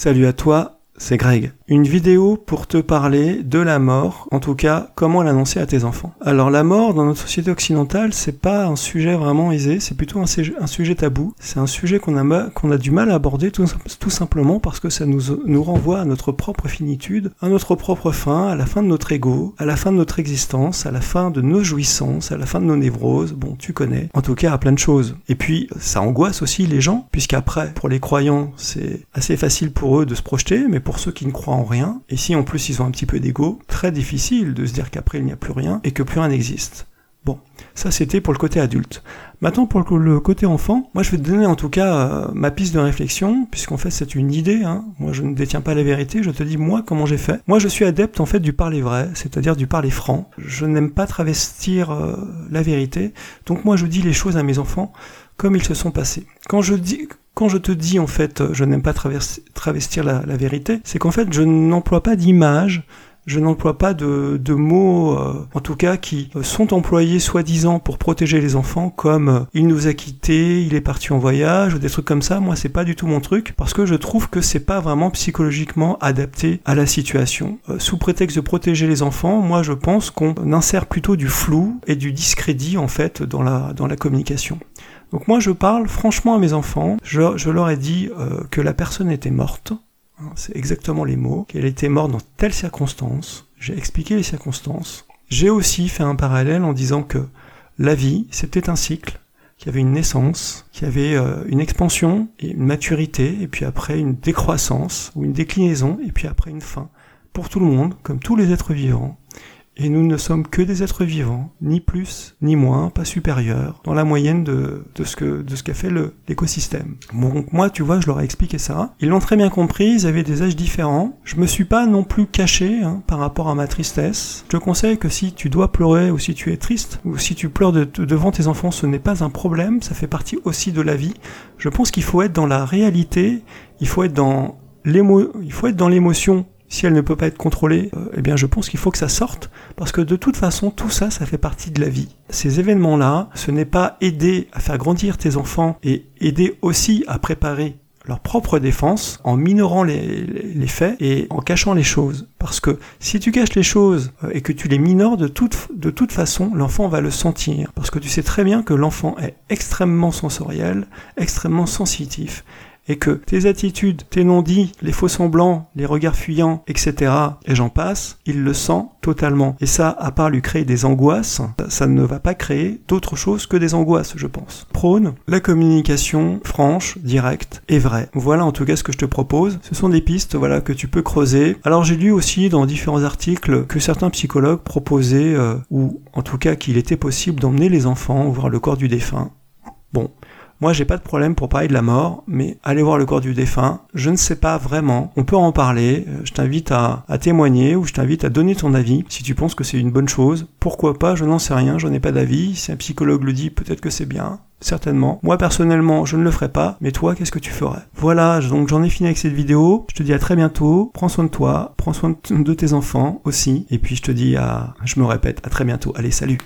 Salut à toi, c'est Greg. Une vidéo pour te parler de la mort, en tout cas comment l'annoncer à tes enfants. Alors la mort dans notre société occidentale, c'est pas un sujet vraiment aisé, c'est plutôt un, sujet tabou. C'est un sujet qu'on a, du mal à aborder tout, simplement parce que ça nous, nous renvoie à notre propre finitude, à notre propre fin, à la fin de notre ego, à la fin de notre existence, à la fin de nos jouissances, à la fin de nos névroses, bon tu connais, en tout cas à plein de choses. Et puis ça angoisse aussi les gens, puisqu'après, pour les croyants, c'est assez facile pour eux de se projeter, mais pour ceux qui ne croient en rien, et si en plus ils ont un petit peu d'ego, très difficile de se dire qu'après il n'y a plus rien et que plus rien n'existe. Bon, ça c'était pour le côté adulte. Maintenant pour le côté enfant, moi je vais te donner en tout cas euh, ma piste de réflexion, puisqu'en fait c'est une idée, hein. moi je ne détiens pas la vérité, je te dis moi comment j'ai fait. Moi je suis adepte en fait du parler vrai, c'est-à-dire du parler franc. Je n'aime pas travestir euh, la vérité, donc moi je dis les choses à mes enfants comme ils se sont passés. Quand je dis quand je te dis en fait, je n'aime pas travestir la, vérité, c'est qu'en fait je n'emploie pas d'image, je n'emploie pas de, mots, euh, en tout cas, qui sont employés soi-disant pour protéger les enfants, comme euh, il nous a quittés, il est parti en voyage, ou des trucs comme ça. Moi, c'est pas du tout mon truc, parce que je trouve que c'est pas vraiment psychologiquement adapté à la situation. Euh, sous prétexte de protéger les enfants, moi, je pense qu'on insère plutôt du flou et du discrédit en fait dans la dans la communication. Donc moi je parle franchement à mes enfants, je, leur ai dit euh, que la personne était morte, c'est exactement les mots, qu'elle était morte dans telle circonstance, j'ai expliqué les circonstances. J'ai aussi fait un parallèle en disant que la vie, c'était un cycle, qu'il y avait une naissance, qu'il y avait euh, une expansion et une maturité, et puis après une décroissance ou une déclinaison, et puis après une fin. Pour tout le monde, comme tous les êtres vivants, et nous ne sommes que des êtres vivants, ni plus, ni moins, pas supérieurs, dans la moyenne de, de ce que de ce qu'a fait l'écosystème. Bon, moi, tu vois, je leur ai expliqué ça. Ils l'ont très bien compris, ils avaient des âges différents. Je me suis pas non plus caché hein, par rapport à ma tristesse. Je te conseille que si tu dois pleurer ou si tu es triste, ou si tu pleures devant tes enfants, ce n'est pas un problème, ça fait partie aussi de la vie. Je pense qu'il faut être dans la réalité, il faut être dans il faut être dans l'émotion si elle ne peut pas être contrôlée, euh, eh bien je pense qu'il faut que ça sorte, parce que de toute façon, tout ça, ça fait partie de la vie. Ces événements-là, ce n'est pas aider à faire grandir tes enfants et aider aussi à préparer leur propre défense en minorant les, faits et en cachant les choses. Parce que si tu caches les choses euh, et que tu les minores de toute, de toute façon, l'enfant va le sentir. Parce que tu sais très bien que l'enfant est extrêmement sensoriel, extrêmement sensitif et que tes attitudes, tes non-dits, les faux semblants, les regards fuyants, etc., et j'en passe, il le sent totalement. Et ça, à part lui créer des angoisses, ça ne va pas créer d'autre chose que des angoisses, je pense. Prône la communication franche, directe et vraie. Voilà en tout cas ce que je te propose. Ce sont des pistes, voilà, que tu peux creuser. Alors j'ai lu aussi dans différents articles que certains psychologues proposaient, euh, ou en tout cas qu'il était possible d'emmener les enfants voir le corps du défunt. Bon, moi, j'ai pas de problème pour parler de la mort, mais aller voir le corps du défunt, je ne sais pas vraiment. On peut en parler. Euh, je t'invite à, témoigner ou je t'invite à donner ton avis. Si tu penses que c'est une bonne chose, pourquoi pas? Je n'en sais rien. Je n'ai pas d'avis. Si un psychologue le dit, peut-être que c'est bien. Certainement. Moi personnellement, je ne le ferai pas, mais toi, qu'est-ce que tu ferais? Voilà, donc j'en ai fini avec cette vidéo. Je te dis à très bientôt. Prends soin de toi, prends soin de tes enfants aussi. Et puis je te dis à, je me répète, à très bientôt. Allez, salut